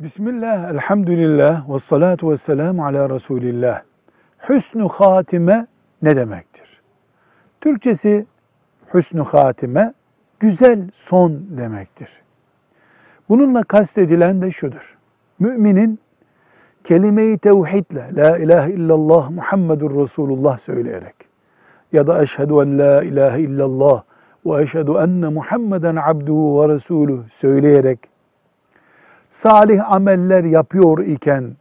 Bismillah, elhamdülillah, ve salatu ve selamu ala Resulillah. Hüsnü hatime ne demektir? Türkçesi hüsnü hatime, güzel son demektir. Bununla kastedilen de şudur. Müminin kelime-i tevhidle, la ilahe illallah Muhammedur Resulullah söyleyerek ya da eşhedü en la ilahe illallah ve eşhedü enne Muhammeden abduhu ve resuluh söyleyerek salih ameller yapıyor iken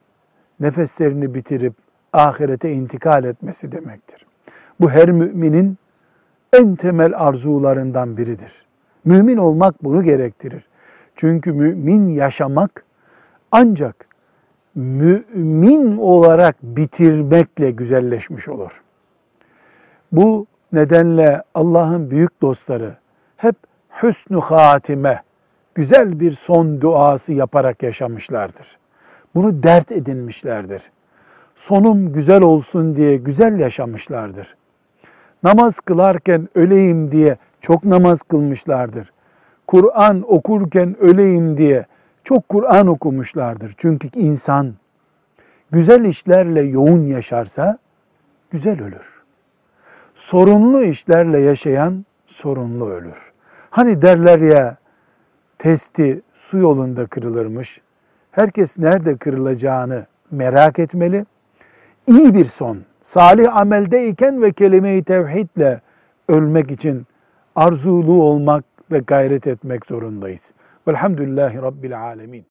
nefeslerini bitirip ahirete intikal etmesi demektir. Bu her müminin en temel arzularından biridir. Mümin olmak bunu gerektirir. Çünkü mümin yaşamak ancak mümin olarak bitirmekle güzelleşmiş olur. Bu nedenle Allah'ın büyük dostları hep hüsnü hatime, güzel bir son duası yaparak yaşamışlardır. Bunu dert edinmişlerdir. Sonum güzel olsun diye güzel yaşamışlardır. Namaz kılarken öleyim diye çok namaz kılmışlardır. Kur'an okurken öleyim diye çok Kur'an okumuşlardır. Çünkü insan güzel işlerle yoğun yaşarsa güzel ölür. Sorunlu işlerle yaşayan sorunlu ölür. Hani derler ya testi su yolunda kırılırmış. Herkes nerede kırılacağını merak etmeli. İyi bir son, salih ameldeyken ve kelime-i tevhidle ölmek için arzulu olmak ve gayret etmek zorundayız. Velhamdülillahi Rabbil Alemin.